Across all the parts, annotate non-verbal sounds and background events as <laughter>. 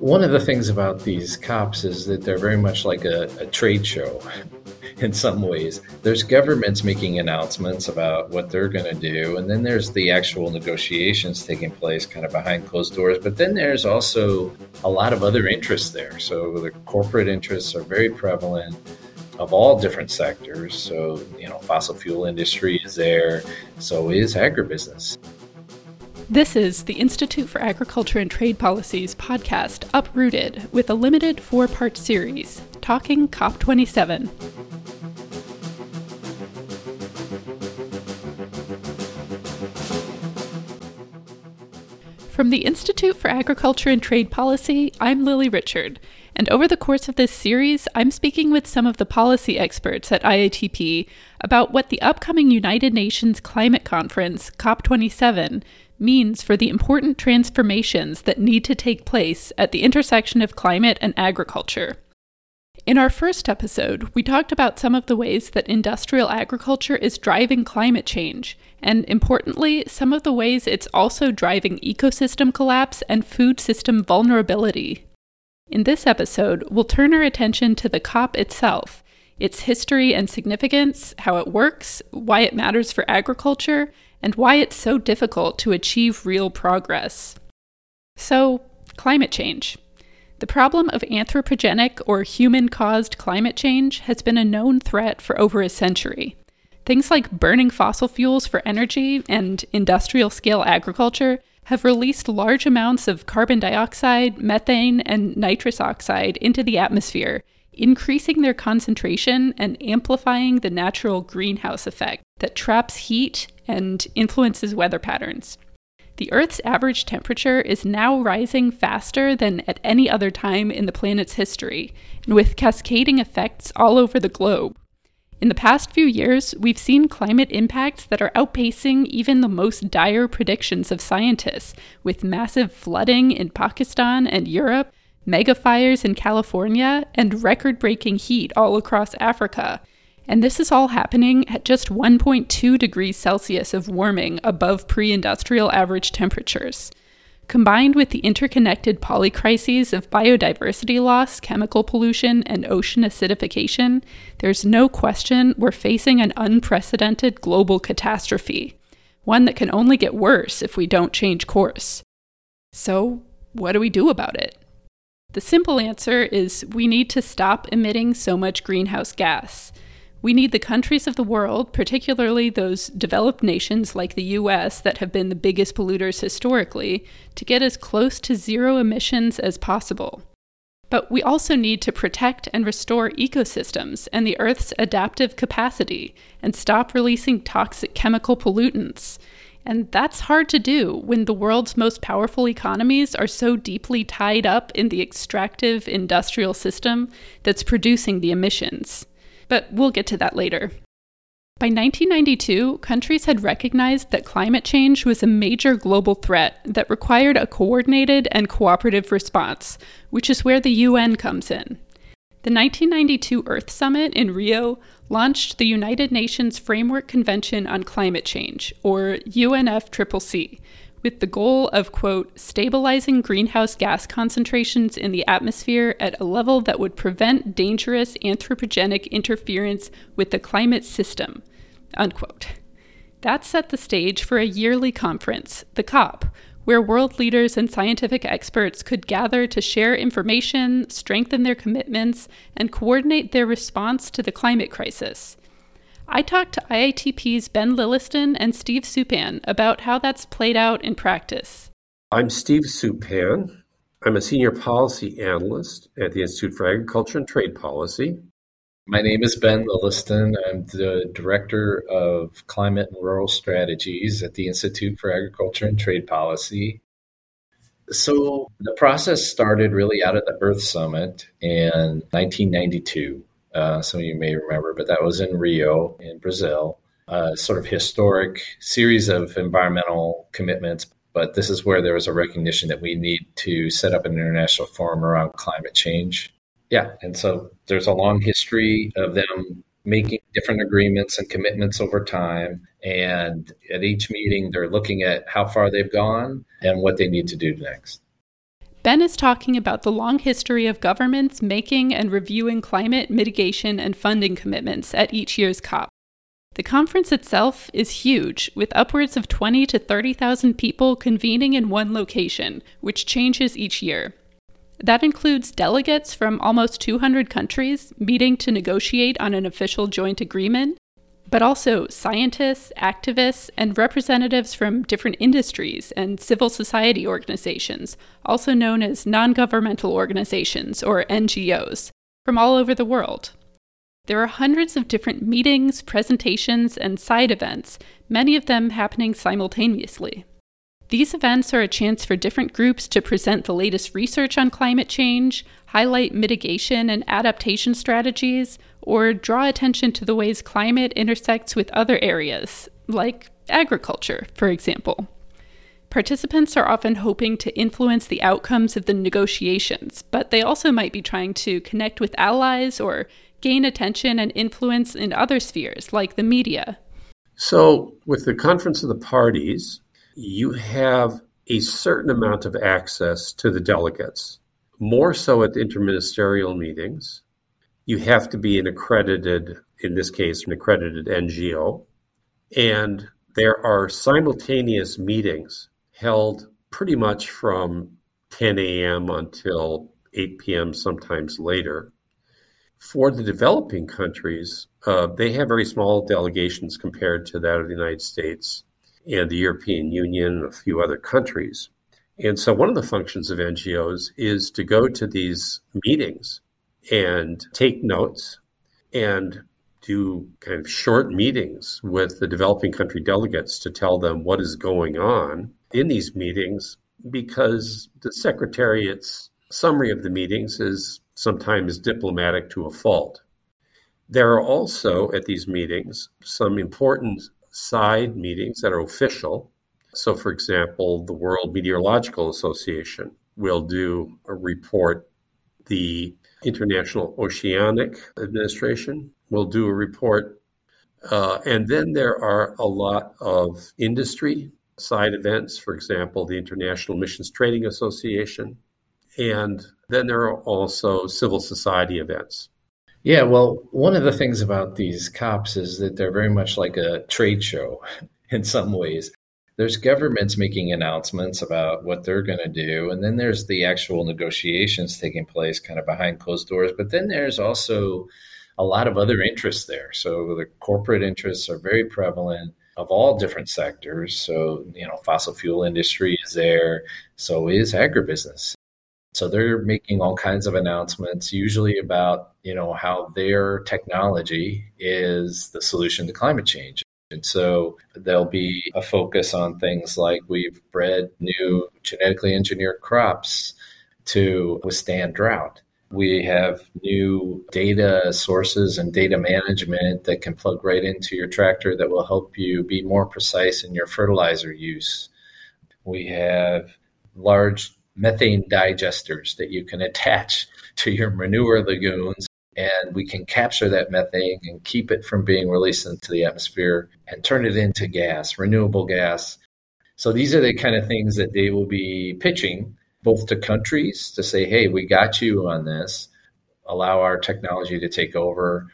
One of the things about these COPs is that they're very much like a, a trade show <laughs> in some ways. There's governments making announcements about what they're going to do, and then there's the actual negotiations taking place kind of behind closed doors. But then there's also a lot of other interests there. So the corporate interests are very prevalent of all different sectors. So, you know, fossil fuel industry is there, so is agribusiness. This is the Institute for Agriculture and Trade Policy's podcast, Uprooted, with a limited four part series, Talking COP27. From the Institute for Agriculture and Trade Policy, I'm Lily Richard, and over the course of this series, I'm speaking with some of the policy experts at IATP about what the upcoming United Nations Climate Conference, COP27, means for the important transformations that need to take place at the intersection of climate and agriculture. In our first episode, we talked about some of the ways that industrial agriculture is driving climate change, and importantly, some of the ways it's also driving ecosystem collapse and food system vulnerability. In this episode, we'll turn our attention to the COP itself, its history and significance, how it works, why it matters for agriculture, and why it's so difficult to achieve real progress. So, climate change. The problem of anthropogenic or human caused climate change has been a known threat for over a century. Things like burning fossil fuels for energy and industrial scale agriculture have released large amounts of carbon dioxide, methane, and nitrous oxide into the atmosphere, increasing their concentration and amplifying the natural greenhouse effect that traps heat and influences weather patterns. The Earth's average temperature is now rising faster than at any other time in the planet's history, and with cascading effects all over the globe. In the past few years, we've seen climate impacts that are outpacing even the most dire predictions of scientists, with massive flooding in Pakistan and Europe, mega fires in California, and record breaking heat all across Africa. And this is all happening at just 1.2 degrees Celsius of warming above pre industrial average temperatures. Combined with the interconnected polycrises of biodiversity loss, chemical pollution, and ocean acidification, there's no question we're facing an unprecedented global catastrophe, one that can only get worse if we don't change course. So, what do we do about it? The simple answer is we need to stop emitting so much greenhouse gas. We need the countries of the world, particularly those developed nations like the US that have been the biggest polluters historically, to get as close to zero emissions as possible. But we also need to protect and restore ecosystems and the Earth's adaptive capacity and stop releasing toxic chemical pollutants. And that's hard to do when the world's most powerful economies are so deeply tied up in the extractive industrial system that's producing the emissions but we'll get to that later. By 1992, countries had recognized that climate change was a major global threat that required a coordinated and cooperative response, which is where the UN comes in. The 1992 Earth Summit in Rio launched the United Nations Framework Convention on Climate Change, or UNFCCC, with the goal of, quote, stabilizing greenhouse gas concentrations in the atmosphere at a level that would prevent dangerous anthropogenic interference with the climate system, unquote. That set the stage for a yearly conference, the COP, where world leaders and scientific experts could gather to share information, strengthen their commitments, and coordinate their response to the climate crisis. I talked to IATP's Ben Lilliston and Steve Suppan about how that's played out in practice. I'm Steve Suppan. I'm a senior policy analyst at the Institute for Agriculture and Trade Policy. My name is Ben Lilliston. I'm the Director of Climate and Rural Strategies at the Institute for Agriculture and Trade Policy. So the process started really out of the Earth Summit in 1992. Uh, some of you may remember, but that was in Rio, in Brazil. A sort of historic series of environmental commitments. But this is where there was a recognition that we need to set up an international forum around climate change. Yeah, and so there's a long history of them making different agreements and commitments over time. And at each meeting, they're looking at how far they've gone and what they need to do next. Ben is talking about the long history of governments making and reviewing climate mitigation and funding commitments at each year's COP. The conference itself is huge, with upwards of 20 to 30,000 people convening in one location, which changes each year. That includes delegates from almost 200 countries meeting to negotiate on an official joint agreement, but also scientists, activists, and representatives from different industries and civil society organizations, also known as non governmental organizations or NGOs, from all over the world. There are hundreds of different meetings, presentations, and side events, many of them happening simultaneously. These events are a chance for different groups to present the latest research on climate change, highlight mitigation and adaptation strategies, or draw attention to the ways climate intersects with other areas, like agriculture, for example. Participants are often hoping to influence the outcomes of the negotiations, but they also might be trying to connect with allies or gain attention and influence in other spheres, like the media. So, with the Conference of the Parties, you have a certain amount of access to the delegates, more so at the interministerial meetings. You have to be an accredited, in this case, an accredited NGO. And there are simultaneous meetings held pretty much from 10 a.m. until 8 p.m., sometimes later. For the developing countries, uh, they have very small delegations compared to that of the United States and the European Union and a few other countries. And so, one of the functions of NGOs is to go to these meetings and take notes and do kind of short meetings with the developing country delegates to tell them what is going on in these meetings because the Secretariat's summary of the meetings is sometimes diplomatic to a fault. There are also at these meetings some important side meetings that are official. So, for example, the World Meteorological Association will do a report. The International Oceanic Administration will do a report. Uh, and then there are a lot of industry side events, for example, the International Emissions Trading Association. And then there are also civil society events. Yeah, well, one of the things about these COPs is that they're very much like a trade show <laughs> in some ways. There's governments making announcements about what they're going to do, and then there's the actual negotiations taking place kind of behind closed doors. But then there's also a lot of other interests there. So the corporate interests are very prevalent of all different sectors. So, you know, fossil fuel industry is there, so is agribusiness. So they're making all kinds of announcements, usually about you know how their technology is the solution to climate change. And so there'll be a focus on things like we've bred new genetically engineered crops to withstand drought. We have new data sources and data management that can plug right into your tractor that will help you be more precise in your fertilizer use. We have large methane digesters that you can attach to your manure lagoons and we can capture that methane and keep it from being released into the atmosphere and turn it into gas, renewable gas. So these are the kind of things that they will be pitching both to countries to say, hey, we got you on this, allow our technology to take over,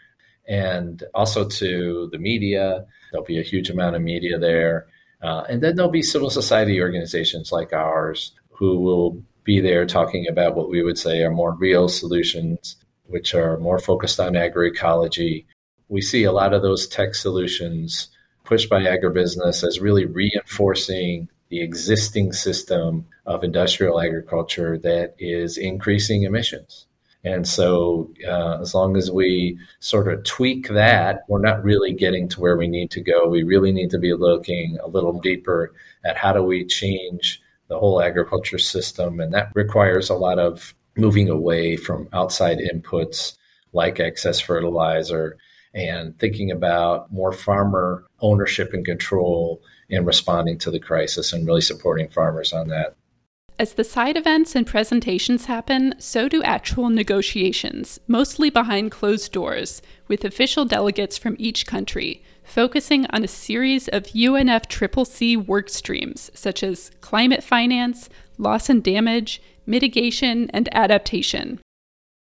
and also to the media. There'll be a huge amount of media there. Uh, and then there'll be civil society organizations like ours who will be there talking about what we would say are more real solutions, which are more focused on agroecology. We see a lot of those tech solutions pushed by agribusiness as really reinforcing the existing system of industrial agriculture that is increasing emissions. And so, uh, as long as we sort of tweak that, we're not really getting to where we need to go. We really need to be looking a little deeper at how do we change the whole agriculture system. And that requires a lot of moving away from outside inputs like excess fertilizer and thinking about more farmer ownership and control in responding to the crisis and really supporting farmers on that. As the side events and presentations happen, so do actual negotiations, mostly behind closed doors, with official delegates from each country, focusing on a series of UNFCCC work streams, such as climate finance, loss and damage, mitigation, and adaptation.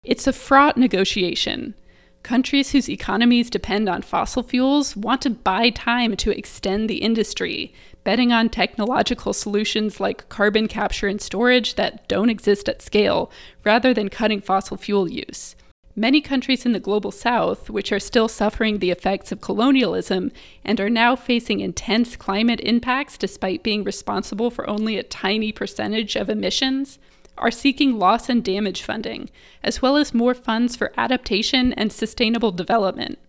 It's a fraught negotiation. Countries whose economies depend on fossil fuels want to buy time to extend the industry, betting on technological solutions like carbon capture and storage that don't exist at scale, rather than cutting fossil fuel use. Many countries in the global south, which are still suffering the effects of colonialism and are now facing intense climate impacts despite being responsible for only a tiny percentage of emissions, are seeking loss and damage funding, as well as more funds for adaptation and sustainable development.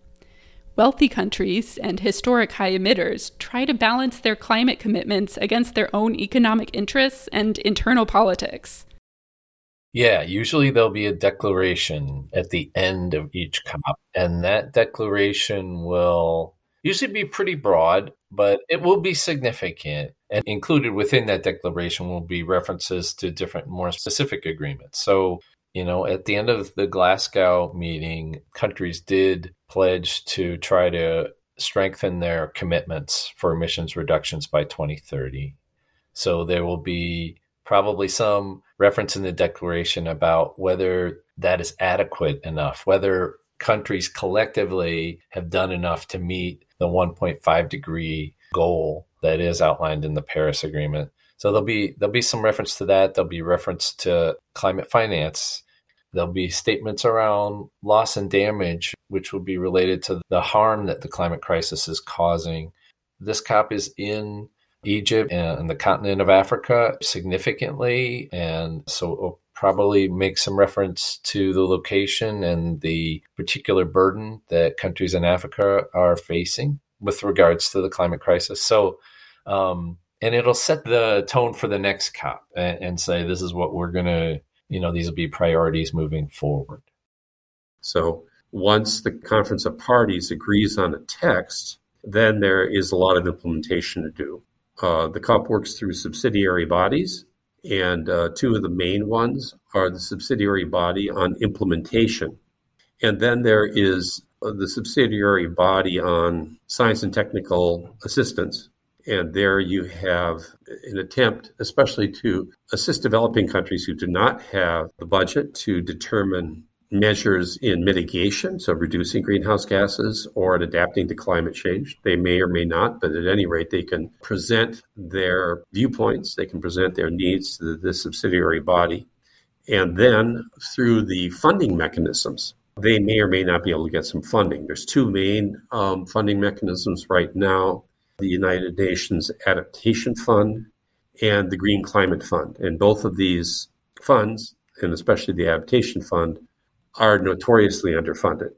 Wealthy countries and historic high emitters try to balance their climate commitments against their own economic interests and internal politics. Yeah, usually there'll be a declaration at the end of each COP, and that declaration will usually be pretty broad, but it will be significant. And included within that declaration will be references to different, more specific agreements. So, you know, at the end of the Glasgow meeting, countries did pledge to try to strengthen their commitments for emissions reductions by 2030. So there will be probably some reference in the declaration about whether that is adequate enough, whether countries collectively have done enough to meet the 1.5 degree goal that is outlined in the Paris Agreement. So there'll be there'll be some reference to that. There'll be reference to climate finance. There'll be statements around loss and damage, which will be related to the harm that the climate crisis is causing. This COP is in Egypt and the continent of Africa significantly. And so probably make some reference to the location and the particular burden that countries in Africa are facing with regards to the climate crisis. So, um, and it'll set the tone for the next COP and, and say, this is what we're going to, you know, these will be priorities moving forward. So once the Conference of Parties agrees on a text, then there is a lot of implementation to do. Uh, the COP works through subsidiary bodies, and uh, two of the main ones are the subsidiary body on implementation. And then there is uh, the subsidiary body on science and technical assistance. And there you have an attempt, especially to assist developing countries who do not have the budget to determine measures in mitigation, so reducing greenhouse gases or in adapting to climate change. They may or may not, but at any rate, they can present their viewpoints, they can present their needs to the subsidiary body. And then through the funding mechanisms, they may or may not be able to get some funding. There's two main um, funding mechanisms right now the United Nations Adaptation Fund and the Green Climate Fund. And both of these funds, and especially the Adaptation Fund, are notoriously underfunded.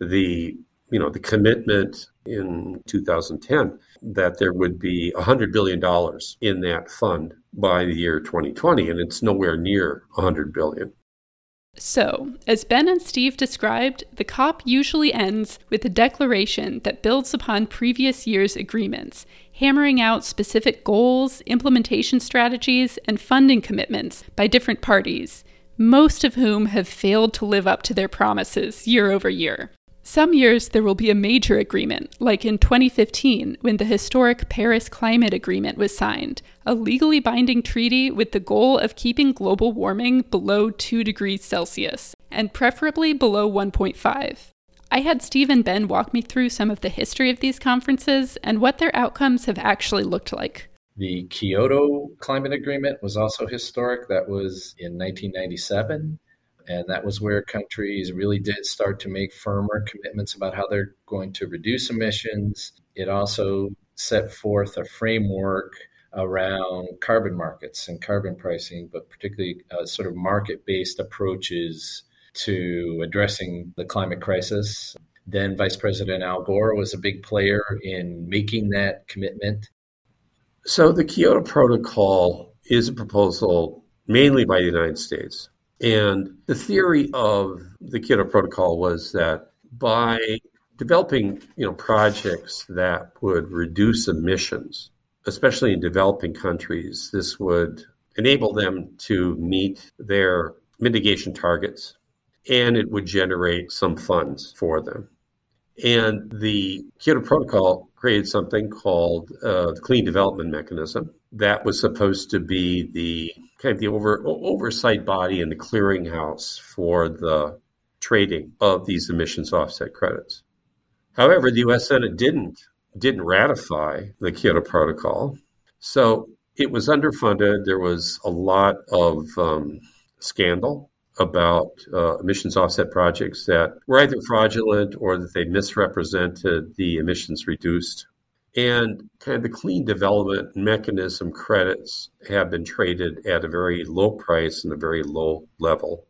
The you know the commitment in 2010 that there would be $100 billion in that fund by the year 2020 and it's nowhere near 100 billion so, as Ben and Steve described, the COP usually ends with a declaration that builds upon previous year's agreements, hammering out specific goals, implementation strategies, and funding commitments by different parties, most of whom have failed to live up to their promises year over year. Some years there will be a major agreement, like in 2015 when the historic Paris Climate Agreement was signed, a legally binding treaty with the goal of keeping global warming below 2 degrees Celsius, and preferably below 1.5. I had Steve and Ben walk me through some of the history of these conferences and what their outcomes have actually looked like. The Kyoto Climate Agreement was also historic. That was in 1997. And that was where countries really did start to make firmer commitments about how they're going to reduce emissions. It also set forth a framework around carbon markets and carbon pricing, but particularly uh, sort of market based approaches to addressing the climate crisis. Then Vice President Al Gore was a big player in making that commitment. So the Kyoto Protocol is a proposal mainly by the United States. And the theory of the Kyoto Protocol was that by developing, you know, projects that would reduce emissions, especially in developing countries, this would enable them to meet their mitigation targets and it would generate some funds for them. And the Kyoto Protocol created something called uh, the Clean Development Mechanism. That was supposed to be the kind of the over, oversight body and the clearinghouse for the trading of these emissions offset credits. However, the U.S. Senate didn't didn't ratify the Kyoto Protocol, so it was underfunded. There was a lot of um, scandal about uh, emissions offset projects that were either fraudulent or that they misrepresented the emissions reduced. And kind of the clean development mechanism credits have been traded at a very low price and a very low level.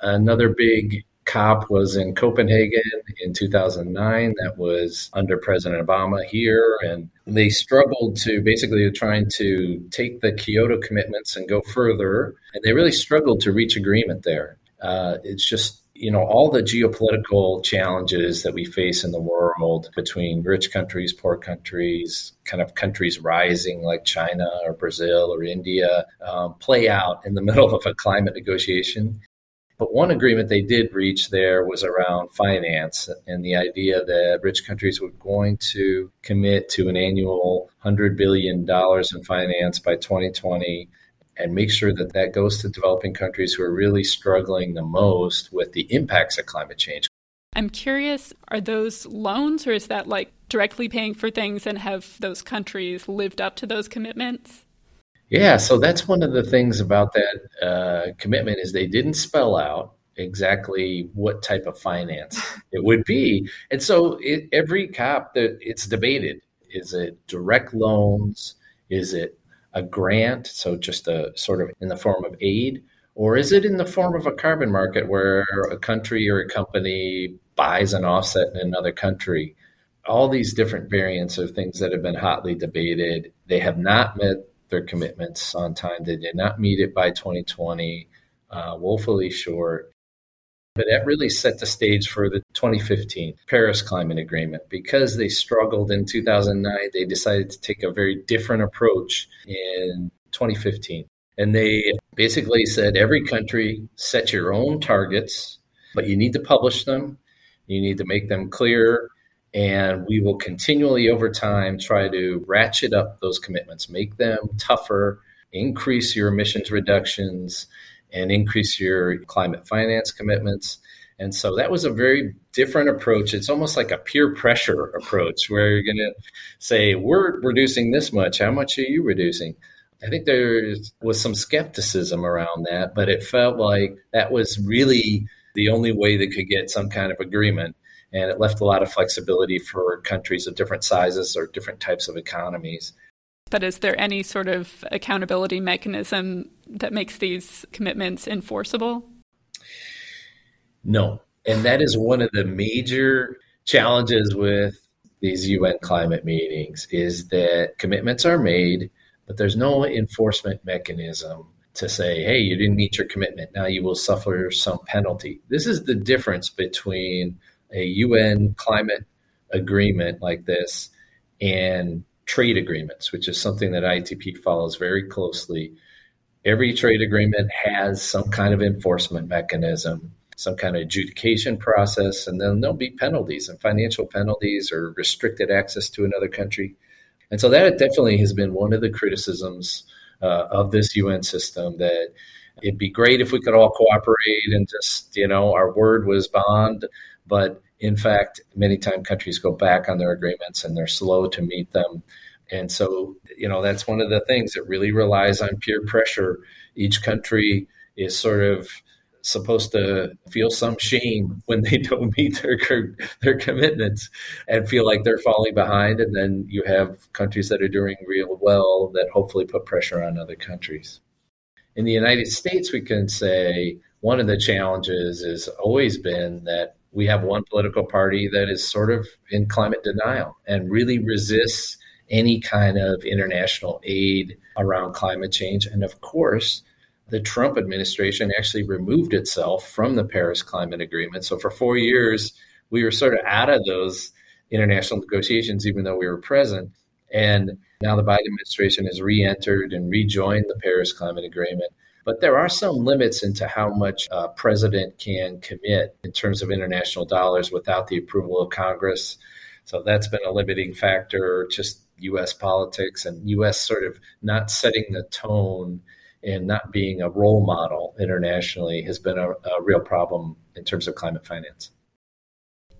Another big COP was in Copenhagen in 2009. That was under President Obama here. And they struggled to basically trying to take the Kyoto commitments and go further. And they really struggled to reach agreement there. Uh, it's just, you know, all the geopolitical challenges that we face in the world between rich countries, poor countries, kind of countries rising like China or Brazil or India um, play out in the <laughs> middle of a climate negotiation. But one agreement they did reach there was around finance and the idea that rich countries were going to commit to an annual $100 billion in finance by 2020 and make sure that that goes to developing countries who are really struggling the most with the impacts of climate change. I'm curious, are those loans or is that like directly paying for things and have those countries lived up to those commitments? Yeah, so that's one of the things about that uh, commitment is they didn't spell out exactly what type of finance <laughs> it would be, and so it, every COP that it's debated: is it direct loans? Is it a grant? So just a sort of in the form of aid, or is it in the form of a carbon market where a country or a company buys an offset in another country? All these different variants of things that have been hotly debated. They have not met their commitments on time. They did not meet it by 2020, uh, woefully short. But that really set the stage for the 2015 Paris Climate Agreement. Because they struggled in 2009, they decided to take a very different approach in 2015. And they basically said every country set your own targets, but you need to publish them. You need to make them clear and we will continually over time try to ratchet up those commitments, make them tougher, increase your emissions reductions, and increase your climate finance commitments. And so that was a very different approach. It's almost like a peer pressure approach where you're going to say, We're reducing this much. How much are you reducing? I think there was some skepticism around that, but it felt like that was really the only way they could get some kind of agreement and it left a lot of flexibility for countries of different sizes or different types of economies. But is there any sort of accountability mechanism that makes these commitments enforceable? No. And that is one of the major challenges with these UN climate meetings is that commitments are made, but there's no enforcement mechanism to say, hey, you didn't meet your commitment. Now you will suffer some penalty. This is the difference between a UN climate agreement like this and trade agreements, which is something that ITP follows very closely. Every trade agreement has some kind of enforcement mechanism, some kind of adjudication process, and then there'll be penalties and financial penalties or restricted access to another country. And so that definitely has been one of the criticisms uh, of this UN system that it'd be great if we could all cooperate and just, you know, our word was bond, but in fact, many times countries go back on their agreements and they're slow to meet them. And so, you know, that's one of the things that really relies on peer pressure. Each country is sort of supposed to feel some shame when they <laughs> don't meet their their commitments and feel like they're falling behind and then you have countries that are doing real well that hopefully put pressure on other countries in the united states we can say one of the challenges has always been that we have one political party that is sort of in climate denial and really resists any kind of international aid around climate change. And of course, the Trump administration actually removed itself from the Paris Climate Agreement. So for four years, we were sort of out of those international negotiations, even though we were present. And now the Biden administration has re entered and rejoined the Paris Climate Agreement. But there are some limits into how much a president can commit in terms of international dollars without the approval of Congress. So that's been a limiting factor, just US politics and US sort of not setting the tone and not being a role model internationally has been a, a real problem in terms of climate finance.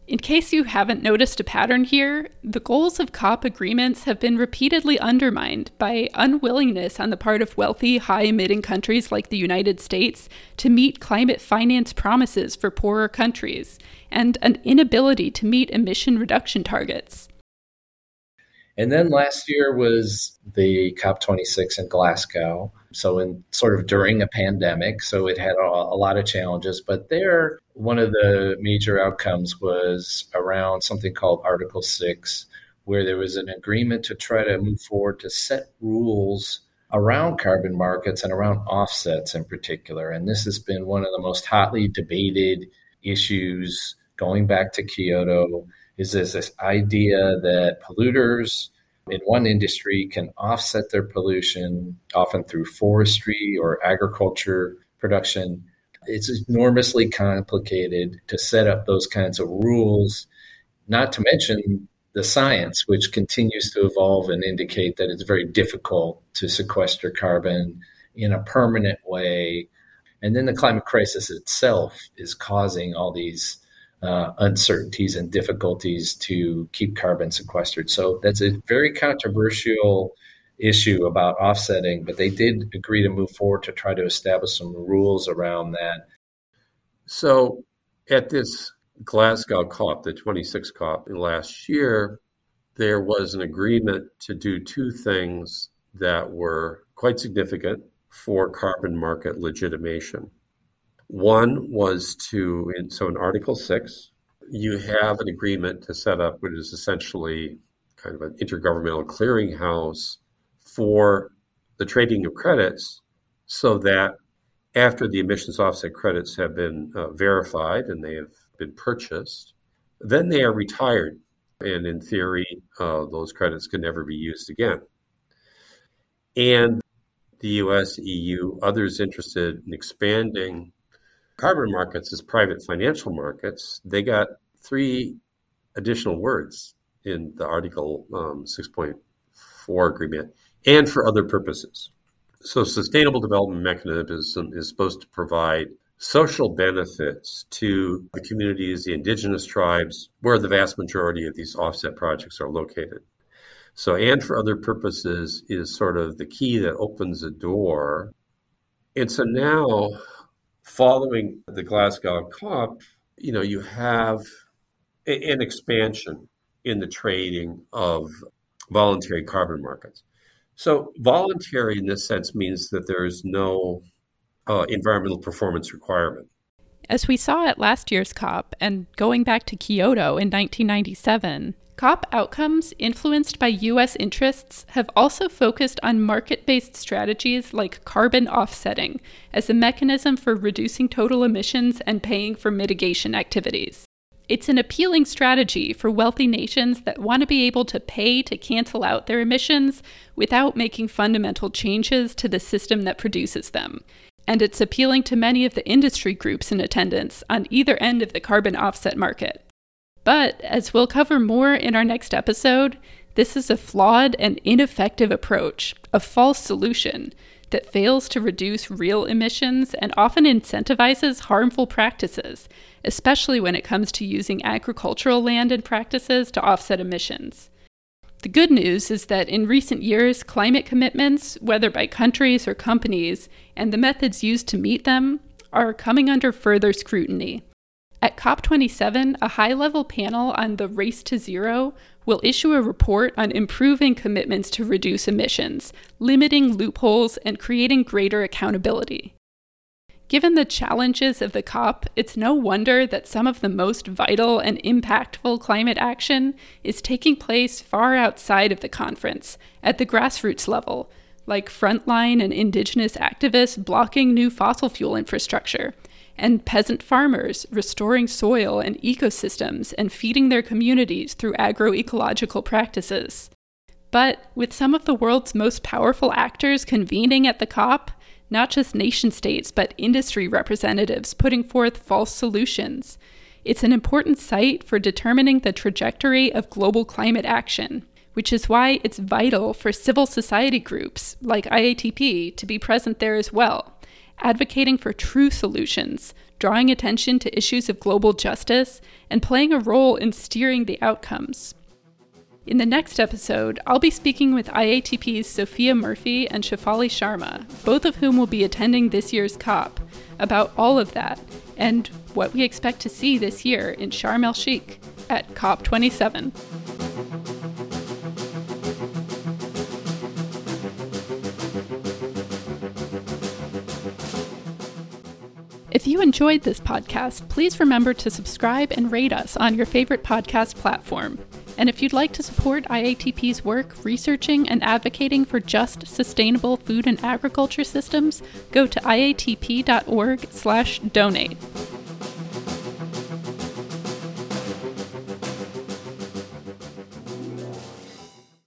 In case you haven't noticed a pattern here, the goals of COP agreements have been repeatedly undermined by unwillingness on the part of wealthy, high emitting countries like the United States to meet climate finance promises for poorer countries, and an inability to meet emission reduction targets. And then last year was the COP26 in Glasgow. So, in sort of during a pandemic, so it had a, a, lot of challenges. But there, one of the major outcomes was around something called Article 6, where there was an agreement to try to move forward to set rules around carbon markets and around offsets in particular. And this has been one of the most hotly debated issues going back to Kyoto. Is this, this idea that polluters in one industry can offset their pollution, often through forestry or agriculture production. It's enormously complicated to set up those kinds of rules, not to mention the science, which continues to evolve and indicate that it's very difficult to sequester carbon in a permanent way. And then the climate crisis itself is causing all these uh, uncertainties and difficulties to keep carbon sequestered. So that's a very controversial issue about offsetting, but they did agree to move forward to try to establish some rules around that. So at this Glasgow COP, the 26th COP last year, there was an agreement to do two things that were quite significant for carbon market legitimation. One was to, so in Article 6, you have an agreement to set up what is essentially kind of an intergovernmental clearinghouse for the trading of credits so that after the emissions offset credits have been uh, verified and they have been purchased, then they are retired. And in theory, uh, those credits can never be used again. And the US, EU, others interested in expanding carbon markets as private financial markets, they got three additional words in the Article um, 6.4 agreement and for other purposes. So, sustainable development mechanism is supposed to provide social benefits to the communities, the indigenous tribes, where the vast majority of these offset projects are located. So, and for other purposes is sort of the key that opens the door. And so now following the Glasgow COP, you know, you have an expansion in the trading of voluntary carbon markets. So, voluntary in this sense means that there is no uh, environmental performance requirement. As we saw at last year's COP and going back to Kyoto in 1997, COP outcomes influenced by U.S. interests have also focused on market based strategies like carbon offsetting as a mechanism for reducing total emissions and paying for mitigation activities. It's an appealing strategy for wealthy nations that want to be able to pay to cancel out their emissions without making fundamental changes to the system that produces them. And it's appealing to many of the industry groups in attendance on either end of the carbon offset market. But as we'll cover more in our next episode, this is a flawed and ineffective approach, a false solution that fails to reduce real emissions and often incentivizes harmful practices, especially when it comes to using agricultural land and practices to offset emissions. The good news is that in recent years, climate commitments, whether by countries or companies, and the methods used to meet them, are coming under further scrutiny. At COP27, a high level panel on the race to zero will issue a report on improving commitments to reduce emissions, limiting loopholes, and creating greater accountability. Given the challenges of the COP, it's no wonder that some of the most vital and impactful climate action is taking place far outside of the conference, at the grassroots level, like frontline and indigenous activists blocking new fossil fuel infrastructure and peasant farmers restoring soil and ecosystems and feeding their communities through agroecological practices. But with some of the world's most powerful actors convening at the COP, not just nation states, but industry representatives putting forth false solutions. It's an important site for determining the trajectory of global climate action, which is why it's vital for civil society groups like IATP to be present there as well, advocating for true solutions, drawing attention to issues of global justice, and playing a role in steering the outcomes. In the next episode, I'll be speaking with IATP's Sophia Murphy and Shefali Sharma, both of whom will be attending this year's COP, about all of that and what we expect to see this year in Sharm el Sheikh at COP27. You enjoyed this podcast, please remember to subscribe and rate us on your favorite podcast platform. And if you'd like to support IATP's work researching and advocating for just, sustainable food and agriculture systems, go to iatp.org/donate.